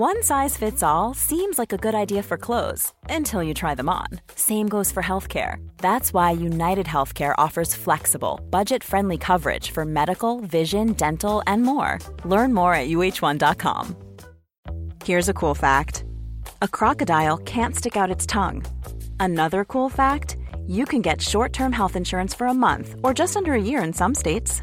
One size fits all seems like a good idea for clothes until you try them on. Same goes for healthcare. That's why United Healthcare offers flexible, budget friendly coverage for medical, vision, dental, and more. Learn more at uh1.com. Here's a cool fact a crocodile can't stick out its tongue. Another cool fact you can get short term health insurance for a month or just under a year in some states.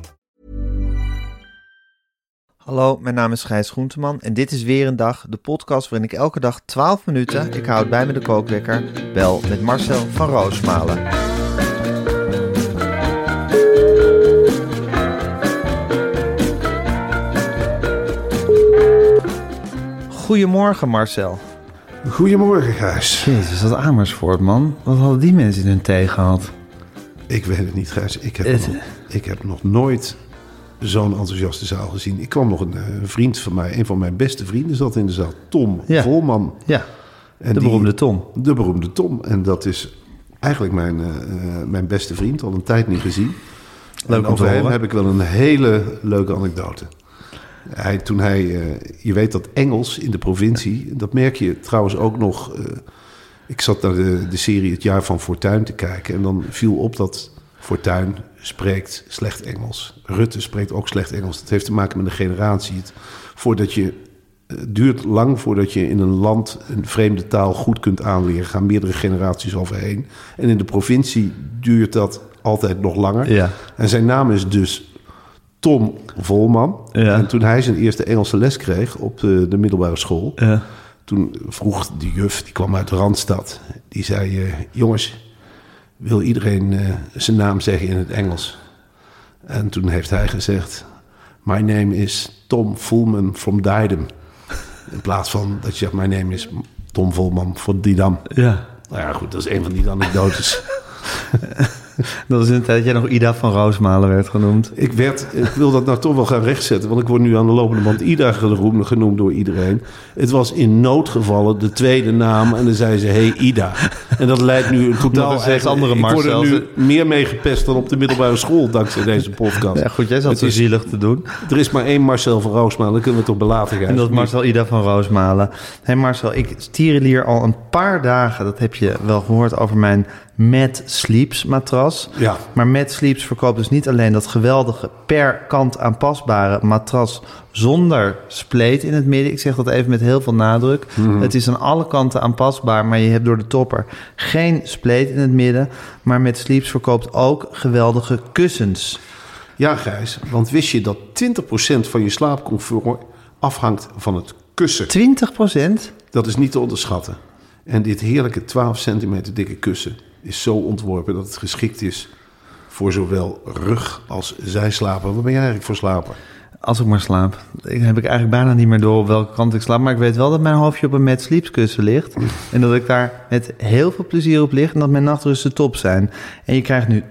Hallo, mijn naam is Gijs Groenteman en dit is weer een dag, de podcast waarin ik elke dag 12 minuten, ik houd bij me de kookwekker, bel met Marcel van Roosmalen. Goedemorgen Marcel. Goedemorgen, Gijs. Jezus, dat Amersfoort man. Wat hadden die mensen in hun thee gehad? Ik weet het niet, Gijs. Ik heb, Het- nog, ik heb nog nooit zo'n enthousiaste zaal gezien. Ik kwam nog een, eh, vriend van mij, een van mijn beste vrienden, zat in de zaal. Tom Ja. Volman. Ja, En de die- beroemde Tom. De beroemde Tom. En dat is eigenlijk mijn, eh, eh, mijn beste vriend, al een tijd niet gezien. Leuk en om te over hem horen. heb ik wel een hele leuke anecdote. Hij, toen hij, je weet dat Engels in de provincie, dat merk je trouwens ook nog. ik zat naar de, de serie Het Jaar van Fortuin te kijken en dan viel op dat Fortuin spreekt slecht Engels. Rutte spreekt ook slecht Engels. Dat heeft te maken met de generatie. Het, voordat je, het duurt lang voordat je in een land een vreemde taal goed kunt aanleren. Gaan meerdere generaties overheen. En in de provincie duurt dat altijd nog langer. Ja. En zijn naam is dus Tom Volman. Ja. En toen hij zijn eerste Engelse les kreeg op de, de middelbare school... Ja. toen vroeg de juf, die kwam uit Randstad... die zei, eh, jongens, wil iedereen eh, zijn naam zeggen in het Engels? En toen heeft hij gezegd... My name is Tom Volman from Didem. In plaats van dat je zegt, my name is Tom Volman van Didam. ja. Nou ja, goed, dat is een van die anekdotes. Dat is in de tijd dat jij nog Ida van Roosmalen werd genoemd. Ik, werd, ik wil dat nou toch wel gaan rechtzetten, want ik word nu aan de lopende band Ida genoemd, door iedereen. Het was in noodgevallen de tweede naam en dan zei ze, hey Ida. En dat leidt nu een totaal... Een eigen- andere Ik word er nu meer mee gepest dan op de middelbare school, dankzij deze podcast. Ja, goed, jij zat Het zo is- zielig te doen. Er is maar één Marcel van Roosmalen, dat kunnen we toch belaten, Gijs? En dat is Marcel Ida van Roosmalen. Hé hey Marcel, ik stierenlier al een paar dagen, dat heb je wel gehoord, over mijn Mad Sleeps matras. Ja. Maar Mad Sleeps verkoopt dus niet alleen dat geweldige per kant aanpasbare matras zonder spleet in het midden. Ik zeg dat even met heel veel nadruk. Het is aan alle kanten aanpasbaar, maar je hebt door de topper geen spleet in het midden. Maar Mad Sleeps verkoopt ook geweldige kussens. Ja, Gijs, want wist je dat 20% van je slaapcomfort afhangt van het kussen? 20 procent? Dat is niet te onderschatten. En dit heerlijke 12 centimeter dikke kussen is zo ontworpen dat het geschikt is voor zowel rug als zijslapen. Waar ben jij eigenlijk voor slapen? Als ik maar slaap. Ik heb ik eigenlijk bijna niet meer door op welke kant ik slaap. Maar ik weet wel dat mijn hoofdje op een Mad Sleeps kussen ligt. En dat ik daar met heel veel plezier op lig. En dat mijn nachtrusten top zijn. En je krijgt nu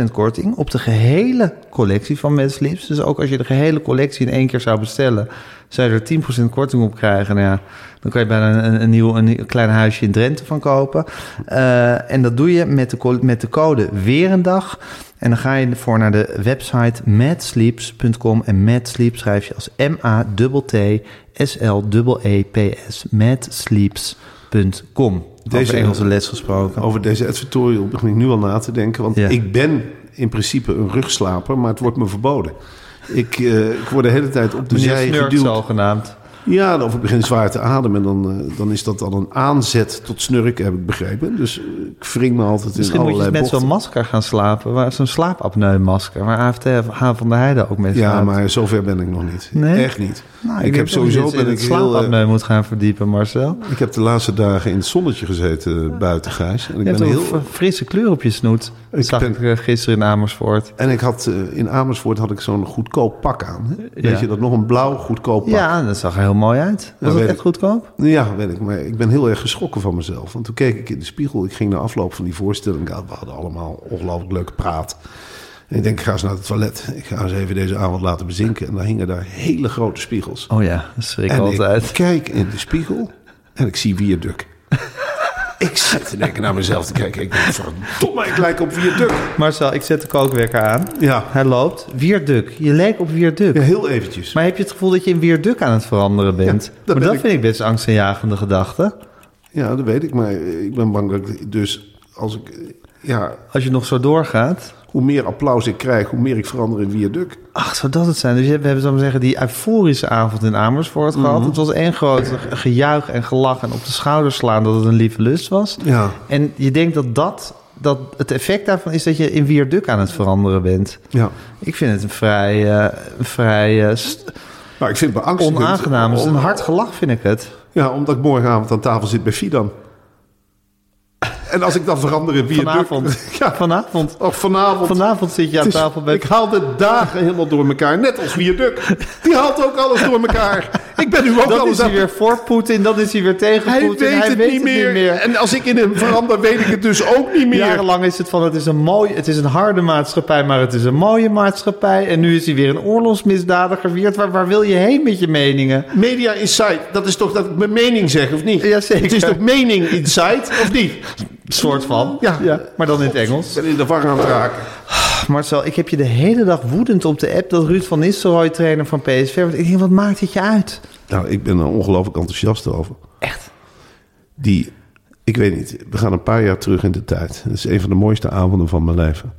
10% korting op de gehele collectie van Mad Sleeps. Dus ook als je de gehele collectie in één keer zou bestellen... zou je er 10% korting op krijgen. Nou ja, dan kan je bijna een, een, nieuw, een, klein huisje in Drenthe van kopen. Eh, en dat doe je met de, met de code Weerendag. En dan ga je ervoor naar de website madsleeps.com. En Mad Sleep schrijf je als M-A-T-T-S-L-E-E-P-S. Madsleeps.com. Deze Deze- Engelse les gesproken. Over deze advertorial begin ik nu al na te denken. Want Ja. ik ben in principe een rugslaper, maar het wordt me verboden. Ik, eh, ik word de hele tijd op de zij geduwd. Ja, of ik begin zwaar te ademen. En dan, eh, dan is dat al een aanzet tot snurken, heb ik begrepen. Dus eh, ik wring me altijd Misschien in moet je allerlei met zo'n masker gaan slapen. Zo'n slaapapneu-masker. Waar AFT van der Heijden ook mee Ja, slaapt. maar zover ben ik nog niet. Nee? Echt niet. Nou, ik, heb sowieso in ben het ik heel, eh, slaapapneu moet gaan verdiepen, Marcel. Ik heb de laatste dagen in het zonnetje gezeten buiten, Gijs. En ik Je hebt ben een heel... f- frisse kleur op je snoet. Dat Ik zag ben- ik gisteren in Amersfoort. En ik had in Amersfoort had ik zo'n goedkoop pak aan. Ja. Weet je dat nog een blauw goedkoop pak? Ja, dat zag er heel mooi uit. Was weet het echt goedkoop? Ja, weet ik. Maar ik ben heel erg geschrokken van mezelf. Want toen keek ik in de spiegel. Ik ging na afloop van die voorstelling. ja, we hadden allemaal ongelooflijk leuke praat. En ik denk, ik ga eens naar het toilet. Ik ga eens even deze avond laten bezinken. En daar hingen daar hele grote spiegels. Oh ja, dat schrik ik en altijd. ik kijk in de spiegel en ik zie Viaduct. Ik zit te denken naar mezelf te kijken. Ik denk, verdomme, ik lijk op Viaduct. Marcel, ik zet de kookwekker aan. Ja, Hij loopt. Wierduk. Je leek op Wierduk. ja heel eventjes. Maar heb je het gevoel dat je in Wierduk aan het veranderen bent? Ja, dat maar ben dat ik. vind ik best angstaanjagende gedachte. Ja, dat weet ik. Maar ik ben bang dat ik dus als ik... Ja, Als je nog zo doorgaat. hoe meer applaus ik krijg, hoe meer ik verander in Viaduct. Ach, zou dat het zijn? Dus we hebben, zo maar zeggen, die euforische avond in Amersfoort Mhm. gehad. Het was één groot gejuich en gelach en op de schouders slaan dat het een lieve lust was. Ja, En je denkt dat dat, dat het effect daarvan is dat je in Wierduk aan het veranderen bent. ja. Ik vind het een vrij, eh, een vrij eh, Maar ik vind het beangstigend. onaangenaam. Het is een hard gelach, vind ik het. Ja, omdat ik morgenavond aan tafel zit bij Fidan. En als ik dan verander in Viaduct... Vanavond. Ja, Vanavond. of vanavond. Vanavond zit je aan tafel bij... Ik haal de dagen helemaal door elkaar, net als Viaduct. Die haalt ook alles door elkaar. Ik ben nu ook Dan alles is hij aan- weer voor Poetin, dan is hij weer tegen Hij Poetin. weet, het, niet, meer. En als ik in hem verander, weet ik het dus ook niet meer. Jarenlang is het van, het is, een mooi, het is een harde maatschappij, maar het is een mooie maatschappij. En nu is hij weer een oorlogsmisdadiger. Wiert, waar, waar wil je heen met je meningen? Media Insight, dat is toch dat ik mijn mening zeg, of niet? Jazeker. Het is toch mening Insight, of niet? Soort van. Ja. Maar dan in het Engels. Ik ben in de war aan het raken. Marcel, ik heb je de hele dag woedend op de app dat Ruud van Nistelrooy trainer van PSV wordt. Ik denk, wat maakt het je uit? Nou, ik ben er ongelooflijk enthousiast over. Echt? Die, ik weet niet, we gaan een paar jaar terug in de tijd. Dat is een van de mooiste avonden van mijn leven.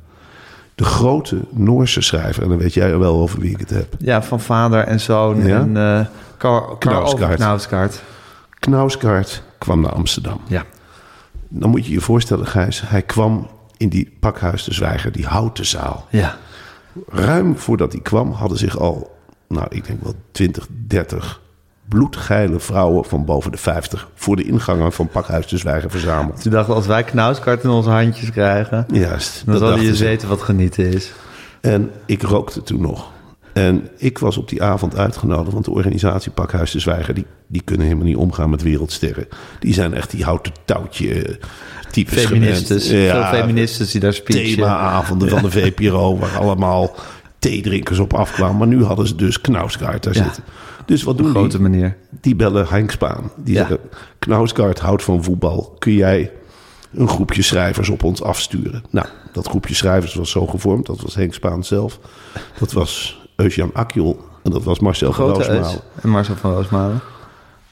De grote Noorse schrijver, en dan weet jij wel over wie ik het heb. Ja, van vader en zoon Ja? en uh, Kar Knausgaard. Knausgaard. Knausgaard kwam naar Amsterdam. Ja. Dan moet je je voorstellen, Gijs, hij kwam in die pakhuis de zwijger, die houten zaal. Ja. Ruim voordat hij kwam hadden zich al, nou ik denk wel 20, 30 bloedgeile vrouwen van boven de 50 voor de ingangen van pakhuis de zwijger verzameld. Toen dachten als wij Knausgaard in onze handjes krijgen, Juist. dan zal je ze. weten wat genieten is. En ik rookte toen nog. En ik was op die avond uitgenodigd, want de organisatie Pakhuis de Zwijger, die, die kunnen helemaal niet omgaan met wereldsterren. Die zijn echt die houten touwtje eh, types Feministes. Veel feministes die daar speechen. Themaavonden van de VPRO, waar allemaal theedrinkers op afkwamen. Maar nu hadden ze dus Knausgaard daar Ja. zitten. Dus wat doen Grote die? manier. Die bellen Henk Spaan. Die zeggen, Knausgaard houdt van voetbal. Kun jij een groepje schrijvers op ons afsturen? Nou, dat groepje schrijvers was zo gevormd. Dat was Henk Spaan zelf. Dat was Eusjan Akjol. En dat was Marcel van Roosmalen. En Marcel van Roosmalen.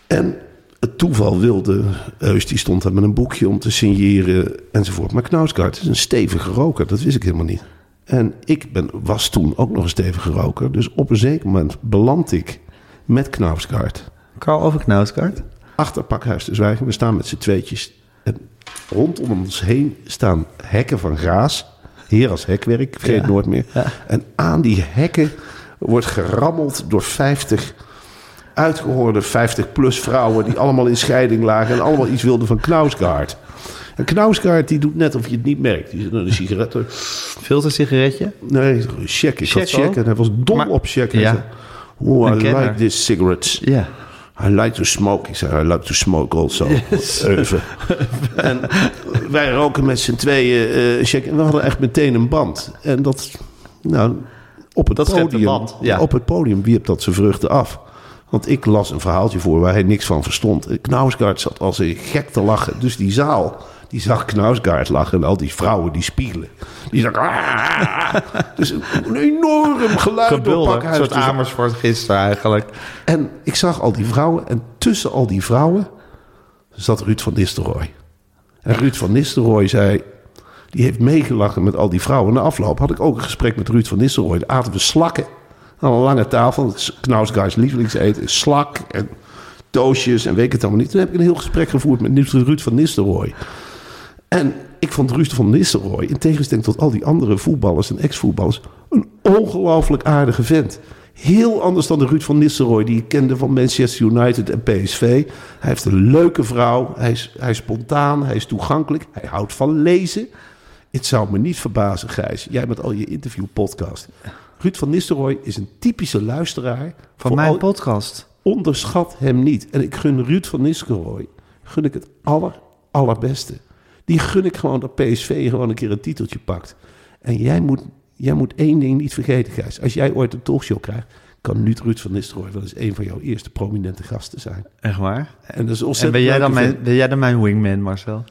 En het toeval wilde, Eus die stond daar met een boekje om te signeren enzovoort. Maar Knausgaard is een stevige roker, dat wist ik helemaal niet. En ik ben, was toen ook nog een stevige roker. Dus op een zeker moment beland ik met Knausgaard Karl over Knausgaard. achter Pakhuis te Zwijgen. We staan met z'n tweetjes. En rondom ons heen staan hekken van graas. Heer als hekwerk, vergeet Ja. nooit meer. Ja. En aan die hekken wordt gerammeld door 50 uitgehoorde 50-plus vrouwen... die allemaal in scheiding lagen en allemaal iets wilden van Knausgaard. En Knausgaard die doet net of je het niet merkt. Die zit aan de sigaretten. Filtersigaretje. Nee, check. Ik had check ook? en hij was dol Maar- op check. Ja. Oh, Een I like this cigarettes. Ja. I like to smoke. Ik zei, I like to smoke also. Even. en wij roken met z'n tweeën eh check. En we hadden echt meteen een band. En dat, nou, op het Dat podium, ja. op het podium wierp dat zijn vruchten af. Want ik las een verhaaltje voor waar hij niks van verstond. Knausgaard zat als een gek te lachen. Dus die zaal, die zag Knausgaard lachen. En al die vrouwen, die spiegelen. Die zag... "Ah." dus een, enorm geluid Gebulder. Een soort Dus- Amersfoort gisteren eigenlijk. en ik zag al die vrouwen. En tussen al die vrouwen zat Ruud van Nistelrooy. En Ruud van Nistelrooy zei... Die heeft meegelachen met al die vrouwen. Na afloop had ik ook een gesprek met Ruud van Nistelrooy. Daar aten we slakken aan een lange tafel. Knausgaards lievelingseten. Slak en toosjes en weet ik het allemaal niet. Toen heb ik een heel gesprek gevoerd met Ruud van Nistelrooy. En ik vond Ruud van Nistelrooy, in tegenstelling tot al die andere voetballers en ex-voetballers, een ongelooflijk aardige vent. Heel anders dan de Ruud van Nistelrooy die ik kende van Manchester United en PSV. Hij heeft een leuke vrouw, hij is, hij is spontaan, hij is toegankelijk, hij houdt van lezen. Het zou me niet verbazen, Gijs, jij met al je interviewpodcast. Ruud van Nistelrooy is een typische luisteraar. Van mijn al- podcast. onderschat hem niet. En ik gun Ruud van Nistelrooy gun ik het aller, allerbeste. Die gun ik gewoon dat PSV gewoon een keer een titeltje pakt. En jij moet, jij moet één ding niet vergeten, Gijs. Als jij ooit een talkshow krijgt, kan nu Ruud van Nistelrooy wel eens een van jouw eerste prominente gasten zijn. Echt waar? En, dat is En ben jij, dan mijn, ben jij dan mijn wingman, Marcel?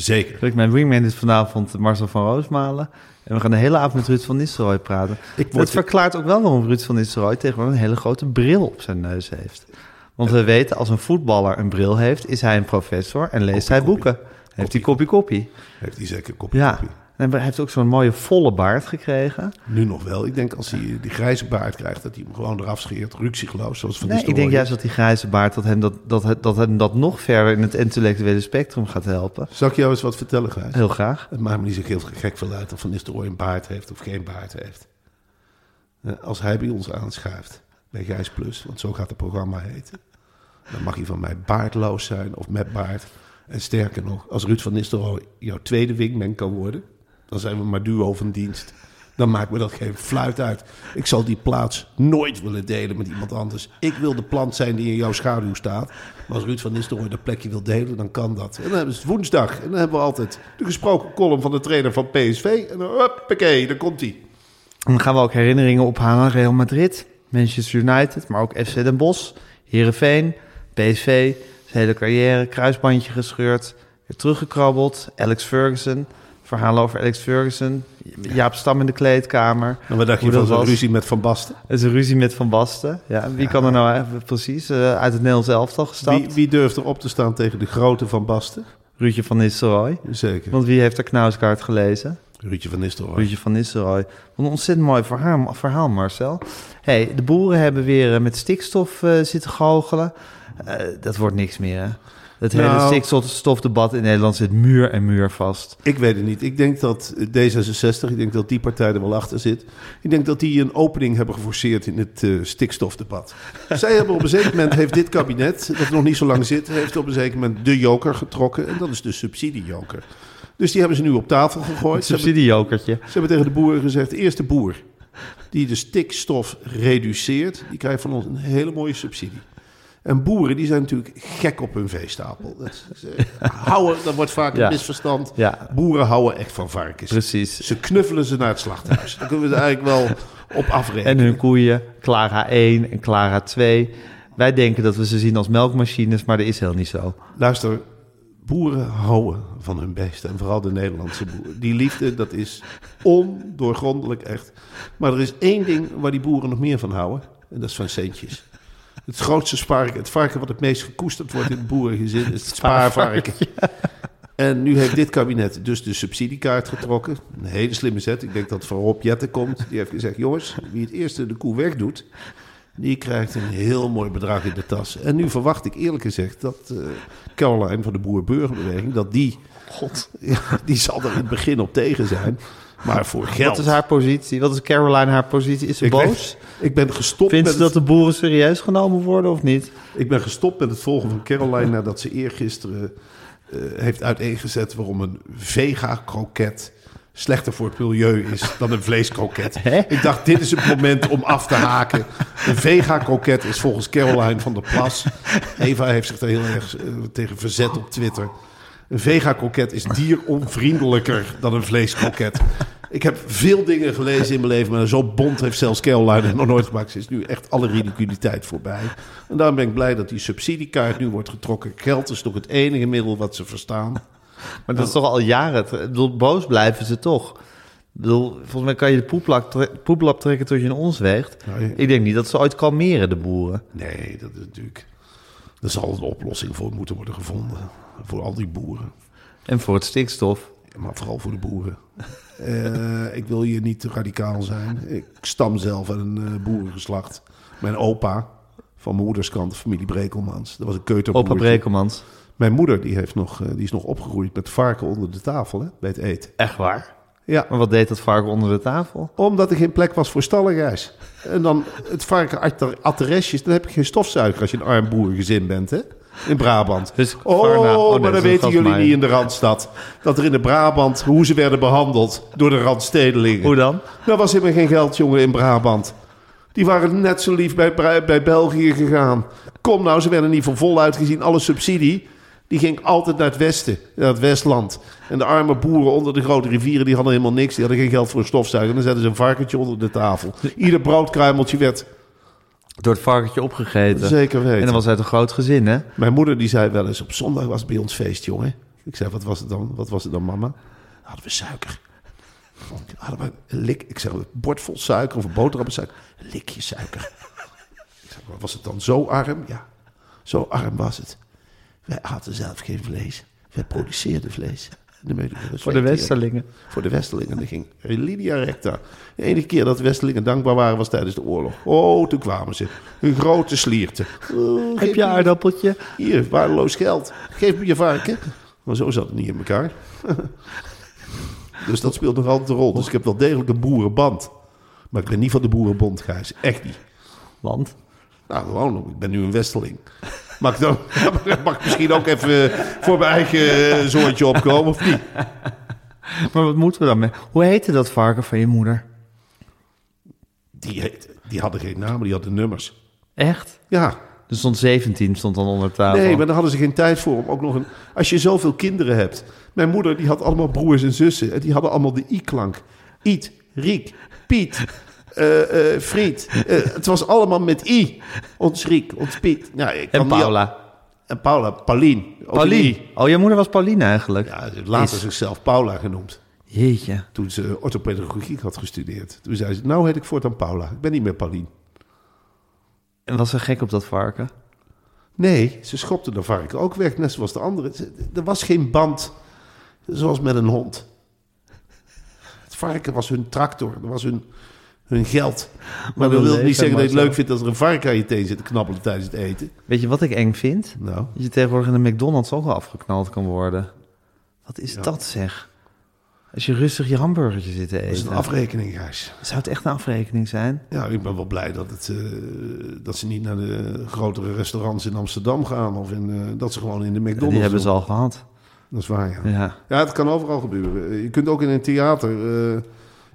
Zeker. Kijk, Mijn wingman is vanavond Marcel van Roosmalen. En we gaan de hele avond met Ruud van Nistelrooy praten. Ik word- Het verklaart ook wel waarom Ruud van Nistelrooy tegenwoordig een hele grote bril op zijn neus heeft. Want we weten, als een voetballer een bril heeft, is hij een professor en leest hij boeken. Heeft hij kopie kopie. Heeft hij zeker kopje Ja. En hij heeft ook zo'n mooie volle baard gekregen. Nu nog wel. Ik denk als hij die grijze baard krijgt, dat hij hem gewoon eraf scheert. Ruksigloos, zoals Van Nee, ik denk juist dat die grijze baard dat hem dat, dat, dat hem dat nog verder in het intellectuele spectrum gaat helpen. Zal ik jou eens wat vertellen, Gijs? Heel graag. Het maakt me niet zo heel gek veel uit of Van Nistelrooy een baard heeft of geen baard heeft. Eh, Als hij bij ons aanschuift, bij Gijs Plus, want zo gaat het programma heten... dan mag hij van mij baardloos zijn of met baard. En sterker nog, als Ruud van Nistelrooy jouw tweede wingman kan worden... dan zijn we maar duo van dienst. Dan maakt me dat geen fluit uit. Ik zal die plaats nooit willen delen met iemand anders. Ik wil de plant zijn die in jouw schaduw staat. Maar als Ruud van Nistelrooy dat plekje wil delen, dan kan dat. En dan hebben het woensdag. En dan hebben we altijd de gesproken column van de trainer van PSV. En dan, huppakee, dan komt hij. Dan gaan we ook herinneringen ophalen Real Madrid, Manchester United, maar ook FC Den Bosch, Heerenveen, PSV, zijn hele carrière, kruisbandje gescheurd, weer teruggekrabbeld, Alex Ferguson, verhalen over Alex Ferguson, Jaap Stam in de kleedkamer. En wat dacht je van zo'n ruzie met Van Basten? Het is een ruzie met Van Basten. Ja, wie kan er nou even precies eh, uit het Nederlands elftal gestapt? Wie, wie durft er op te staan tegen de grote Van Basten? Ruudje van Nistelrooy. Zeker. Want wie heeft de Knauskaart gelezen? Ruudje van Nistelrooy. Ruudje van Nistelrooy. Wat een ontzettend mooi verhaal, verhaal Marcel. hey, de boeren hebben weer eh, met stikstof eh, zitten goochelen. Dat wordt niks meer, hè? Het hele Nou. stikstofdebat in Nederland zit muur en muur vast. Ik weet het niet. Ik denk dat D66, ik denk dat die partij er wel achter zit. Ik denk dat die een opening hebben geforceerd in het eh, stikstofdebat. Zij hebben op een zeker moment, heeft dit kabinet, dat nog niet zo lang zit, heeft op een zeker moment de joker getrokken. En dat is de subsidiejoker. Dus die hebben ze nu op tafel gegooid. Het Ze hebben, subsidiejokertje. ze hebben tegen de boeren gezegd, de eerste boer die de stikstof reduceert, die krijgt van ons een hele mooie subsidie. En boeren die zijn natuurlijk gek op hun veestapel. Dat, ze houden, dat wordt vaak een Ja. misverstand. Ja, Boeren houden echt van varkens. precies. Ze knuffelen ze naar het slachthuis. Daar kunnen we er eigenlijk wel op afrekenen. En hun koeien, Clara 1 en Clara 2. Wij denken dat we ze zien als melkmachines, maar dat is heel niet zo. Luister, boeren houden van hun beesten. En vooral de Nederlandse boeren. Die liefde, dat is ondoorgrondelijk echt. Maar er is één ding waar die boeren nog meer van houden. En dat is van centjes. Het grootste spaarvarken, het varken wat het meest gekoesterd wordt in het boerengezin, is het spaarvarken. En nu heeft dit kabinet dus de subsidiekaart getrokken. Een hele slimme zet. Ik denk dat Van Rob Jetten komt. Die heeft gezegd, jongens, wie het eerste de koe wegdoet... die krijgt een heel mooi bedrag in de tas. En nu verwacht ik eerlijk gezegd dat eh, Caroline van de Boer-Burgerbeweging... dat die, God. ja, die zal er in het begin op tegen zijn. Maar voor geld... Wat is haar positie? Wat is Caroline haar positie? Is ze Ik boos? Ik ben gestopt Vindt met ze dat het- de boeren serieus genomen worden of niet? Ik ben gestopt met het volgen van Caroline nadat ze eergisteren eh heeft uiteengezet waarom een vega-kroket slechter voor het milieu is dan een vleeskroket. Hè? Ik dacht, dit is het moment om af te haken. Een vega-kroket is volgens Caroline van der Plas. Eva heeft zich er heel erg eh, tegen verzet op Twitter. Een vega-kroket is dieronvriendelijker dan een vleeskroket. Ik heb veel dingen gelezen in mijn leven, maar zo bond heeft zelfs Caroline nog nooit gemaakt. Ze is nu echt alle ridiculiteit voorbij. En daarom ben ik blij dat die subsidiekaart nu wordt getrokken. Geld is toch het enige middel wat ze verstaan. Maar dat is toch al jaren. Ik bedoel, boos blijven ze toch. Ik bedoel, volgens mij kan je de poeplap, tre- poeplap trekken tot je een ons weegt. Nou, Ik denk niet dat ze ooit kalmeren, de boeren. Nee, dat is natuurlijk... Er zal een oplossing voor moeten worden gevonden. Voor al die boeren. En voor het stikstof. Maar vooral voor de boeren. Eh, ik wil hier niet te radicaal zijn. Ik stam zelf uit een eh, boerengeslacht. Mijn opa, van mijn moeders kant, familie Brekelmans. Dat was een keuterboertje. Opa Brekelmans. Mijn moeder die heeft nog, eh, die is nog opgegroeid met varken onder de tafel hè, bij het eten. Echt waar? Ja, Maar wat deed dat varken onder de tafel? omdat er geen plek was voor stallenreis. En dan het varken at at de restjes. Dan heb je geen stofzuiger als je een arm boerengezin bent, hè? In Brabant. Dus oh, Varna- oh, nee, maar dat dan weten jullie niet in de Randstad. Dat er in de Brabant, hoe ze werden behandeld door de Randstedelingen. Hoe dan? Er was helemaal geen geld, jongen, in Brabant. Die waren net zo lief bij, bij België gegaan. Kom nou, ze werden niet van voluit gezien. Alle subsidie Die ging altijd naar het westen, naar het westland. En de arme boeren onder de grote rivieren, die hadden helemaal niks. Die hadden geen geld voor een stofzuiger. En dan zetten ze een varkentje onder de tafel. Ieder broodkruimeltje werd Door het varkentje opgegeten. zeker weten. En dan was uit een groot gezin, hè? Mijn moeder die zei wel eens, op zondag was het bij ons feest, jongen. Ik zei, wat was het dan? Wat was het dan, mama? Hadden we suiker. Hadden we een lik, ik zeg, een bord vol suiker of een boterhammensuiker. Een likje suiker. Ik zeg, was het dan zo arm? Ja, zo arm was het. Wij aten zelf geen vlees. Wij produceerden vlees. Voor de. Westerlingen. Voor de Westelingen. Dat ging Lydia recta. De enige keer dat de Westelingen dankbaar waren was tijdens de oorlog. Oh, toen kwamen ze. Een grote slierte. Oh, Heb je aardappeltje? hier, waardeloos geld. Geef me je varken. Maar zo zat het niet in elkaar. dus dat speelt nog altijd een rol. Dus ik heb wel degelijk een boerenband. Maar ik ben niet van de boerenbond, Gijs. Echt niet. Want? Nou, gewoon, ik ben nu een Westeling. Mag ik, dan, mag ik misschien ook even voor mijn eigen eh, zoontje opkomen, of niet? Maar wat moeten we dan mee? Hoe heette dat varken van je moeder? Die, heet- die hadden geen namen, die hadden nummers. Echt? Ja, Er stond 17, stond dan onder tafel. Nee, maar daar hadden ze geen tijd voor om ook nog een... Als je zoveel kinderen hebt... Mijn moeder die had allemaal broers en zussen. En die hadden allemaal de i-klank. Iet, Riek, Piet, eh, eh, Friet. Eh, het was allemaal met i. Ons Riek, ons Piet. Nou, ik En Paula. En Paula, Paulien. I. Oh, je moeder was Pauline eigenlijk. Ja, later Is. zichzelf Paula genoemd. Jeetje. Toen ze orthopedagogiek had gestudeerd. Toen zei ze, nou heet ik voortaan Paula. Ik ben niet meer Paulien. En was ze gek op dat varken? Nee, ze schopte de varken ook weg, net zoals de andere. Er was geen band, zoals met een hond. Het varken was hun tractor, dat was hun, hun geld. Maar dat wil niet zeggen dat je het leuk vindt als er een varken aan je teen zit te knabbelen tijdens het eten. Weet je wat ik eng vind? Nou, Dat je tegenwoordig in de McDonald's ook wel afgeknald kan worden. Wat is Ja. dat zeg? Als je rustig je hamburgertje zit te dat is eten. een afrekening, Gijs. Zou het echt een afrekening zijn? Ja, ik ben wel blij dat, het, eh, dat ze niet naar de grotere restaurants in Amsterdam gaan. Of in, eh, dat ze gewoon in de McDonald's Die hebben ze al gehad. Dat is waar, ja. Ja. Ja, het kan overal gebeuren. Je kunt ook in een theater... eh,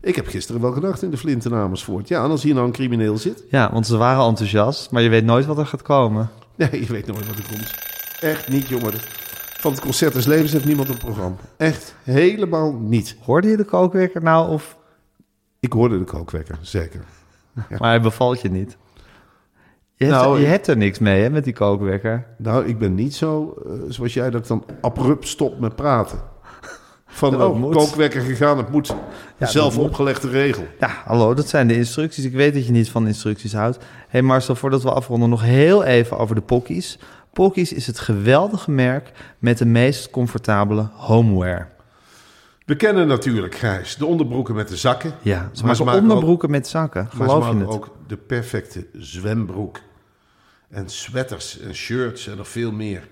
ik heb gisteren wel gedacht in de Flint in Amersfoort. Ja, en als hier nou een crimineel zit... ja, want ze waren enthousiast, maar je weet nooit wat er gaat komen. Nee, je weet nooit wat er komt. Echt niet, jongen. Van het Concert des Levens heeft niemand een programma. Echt helemaal niet. Hoorde je de kookwekker nou of... Ik hoorde de kookwekker, zeker. Maar hij bevalt je niet? Je hebt, Nou, er, je hebt er niks mee hè, met die kookwekker. Nou, ik ben niet zo eh, zoals jij dat ik dan abrupt stop met praten. Van, Dat oh, kookwekker gegaan, het moet. Zelf moet. opgelegde regel. Ja, hallo, dat zijn de instructies. Ik weet dat je niet van instructies houdt. Hé hey Marcel, voordat we afronden, nog heel even over de Pockies. Pockies is het geweldige merk met de meest comfortabele homeware. We kennen natuurlijk, Gijs, de onderbroeken met de zakken. Ja, ze Maar maken onderbroeken met zakken. Geloof je het? ook de perfecte zwembroek. En sweaters en shirts en nog veel meer.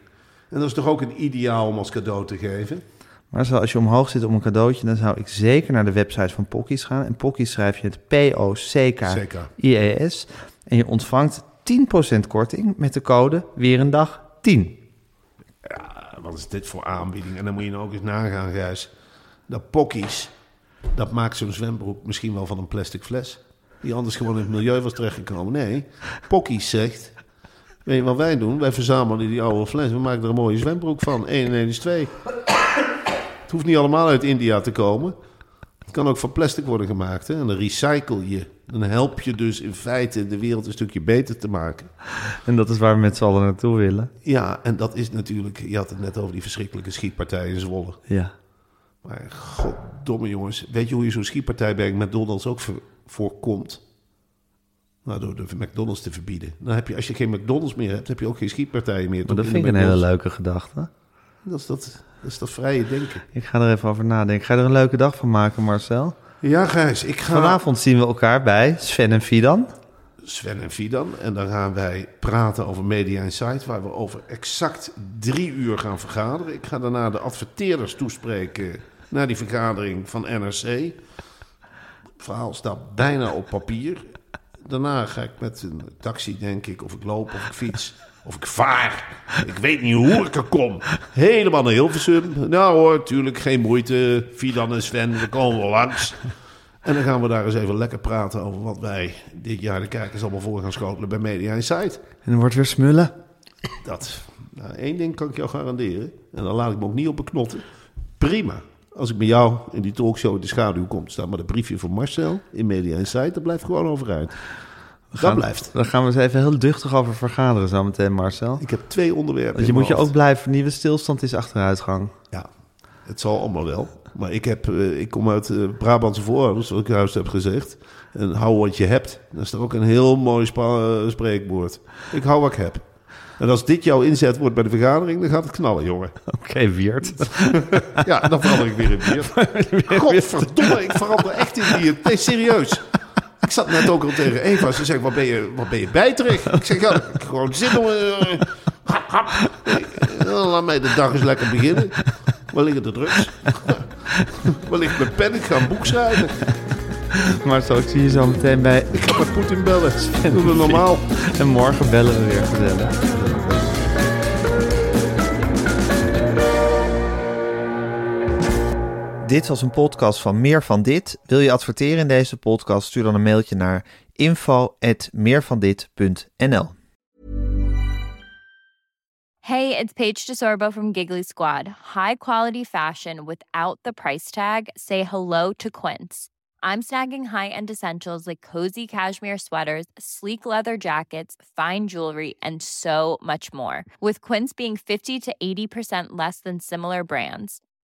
En dat is toch ook een ideaal om als cadeau te geven? Marcel, als je omhoog zit om een cadeautje, dan zou ik zeker naar de website van Pockies gaan. En Pockies schrijf je het P-O-C-K-I-E-S. En je ontvangt 10% korting met de code weer een dag 10. Ja, wat is dit voor aanbieding? En dan moet je nou ook eens nagaan, Gijs. Dat pokkies, dat maakt zo'n zwembroek misschien wel van een plastic fles. Die anders gewoon in het milieu was terechtgekomen. Nee, pokkies zegt... Weet je wat wij doen? Wij verzamelen die oude fles. We maken er een mooie zwembroek van. 1 en 1 is 2. Het hoeft niet allemaal uit India te komen. Het kan ook van plastic worden gemaakt. Hè? En dan recycle je. Dan help je dus in feite de wereld een stukje beter te maken. En dat is waar we met z'n allen naartoe willen. Ja, en dat is natuurlijk... Je had het net over die verschrikkelijke schietpartij in Zwolle. Ja. Maar goddomme jongens, weet je hoe je zo'n schietpartij bij McDonald's ook voor- voorkomt? Nou, door de McDonald's te verbieden. Dan heb je, als je geen McDonald's meer hebt, heb je ook geen schietpartijen meer. Maar dat vind in ik een hele leuke gedachte. Dat is dat, dat is dat vrije denken. Ik ga er even over nadenken. Ga je er een leuke dag van maken, Marcel? Ja, Gijs, ik ga Vanavond zien we elkaar bij Sven en Fidan. Sven en Fidan. En dan gaan wij praten over Media Insight, waar we over exact drie uur gaan vergaderen. Ik ga daarna de adverteerders toespreken naar die vergadering van NRC. Het verhaal staat bijna op papier. Daarna ga ik met een taxi, denk ik, of ik loop, of ik fiets, of ik vaar. Ik weet niet hoe ik er kom. Helemaal naar Hilversum. Nou hoor, tuurlijk, geen moeite. Fidan en Sven, we komen wel langs. En dan gaan we daar eens even lekker praten over wat wij dit jaar de kijkers allemaal voor gaan schotelen bij Media Insight. En er wordt weer smullen. Dat Nou, één ding kan ik jou garanderen. En dan laat ik me ook niet op beknotten. Prima. Als ik met jou in die talkshow in de schaduw kom te staan... met een briefje van Marcel in Media Insight... dat blijft gewoon overeind. Dat Gaan- blijft. Dan gaan we eens even heel duchtig over vergaderen zo meteen, Marcel. Ik heb twee onderwerpen Want je moet je ook blijven. Nieuwe stilstand is achteruitgang. Ja, het zal allemaal wel. Maar ik, heb, eh, ik kom uit eh, Brabantse voorouders, zoals ik juist heb gezegd. En hou wat je hebt. Dat is toch ook een heel mooi eh, spreekwoord. Ik hou wat ik heb. En als dit jouw inzet wordt bij de vergadering, dan gaat het knallen, jongen. Oké, Wiert. Ja, dan verander ik weer in bier. Godverdomme, ik verander echt in bier. Nee, serieus. Ik zat net ook al tegen Eva. Ze zegt, wat ben je, wat ben je bijterig? Ik zeg, ja, ik gewoon zin om... eh, hap, hap. Eh, Laat mij de dag eens lekker beginnen. Waar liggen de drugs? Waar ligt mijn pen? Ik ga een boek schrijven. Marcel, ik zie je zo meteen bij... Ik ga met Poetin bellen. Doe het normaal. En morgen bellen we weer gezellig. Dit was een podcast van Meer van Dit. Wil je adverteren in deze podcast? Stuur dan een mailtje naar info.meervandit.nl Hey, it's Paige DeSorbo from Giggly Squad. High quality fashion without the price tag. Say hello to Quince. I'm snagging high-end essentials like cozy cashmere sweaters, sleek leather jackets, fine jewelry, and so much more. With Quince being 50 to 80% less than similar brands.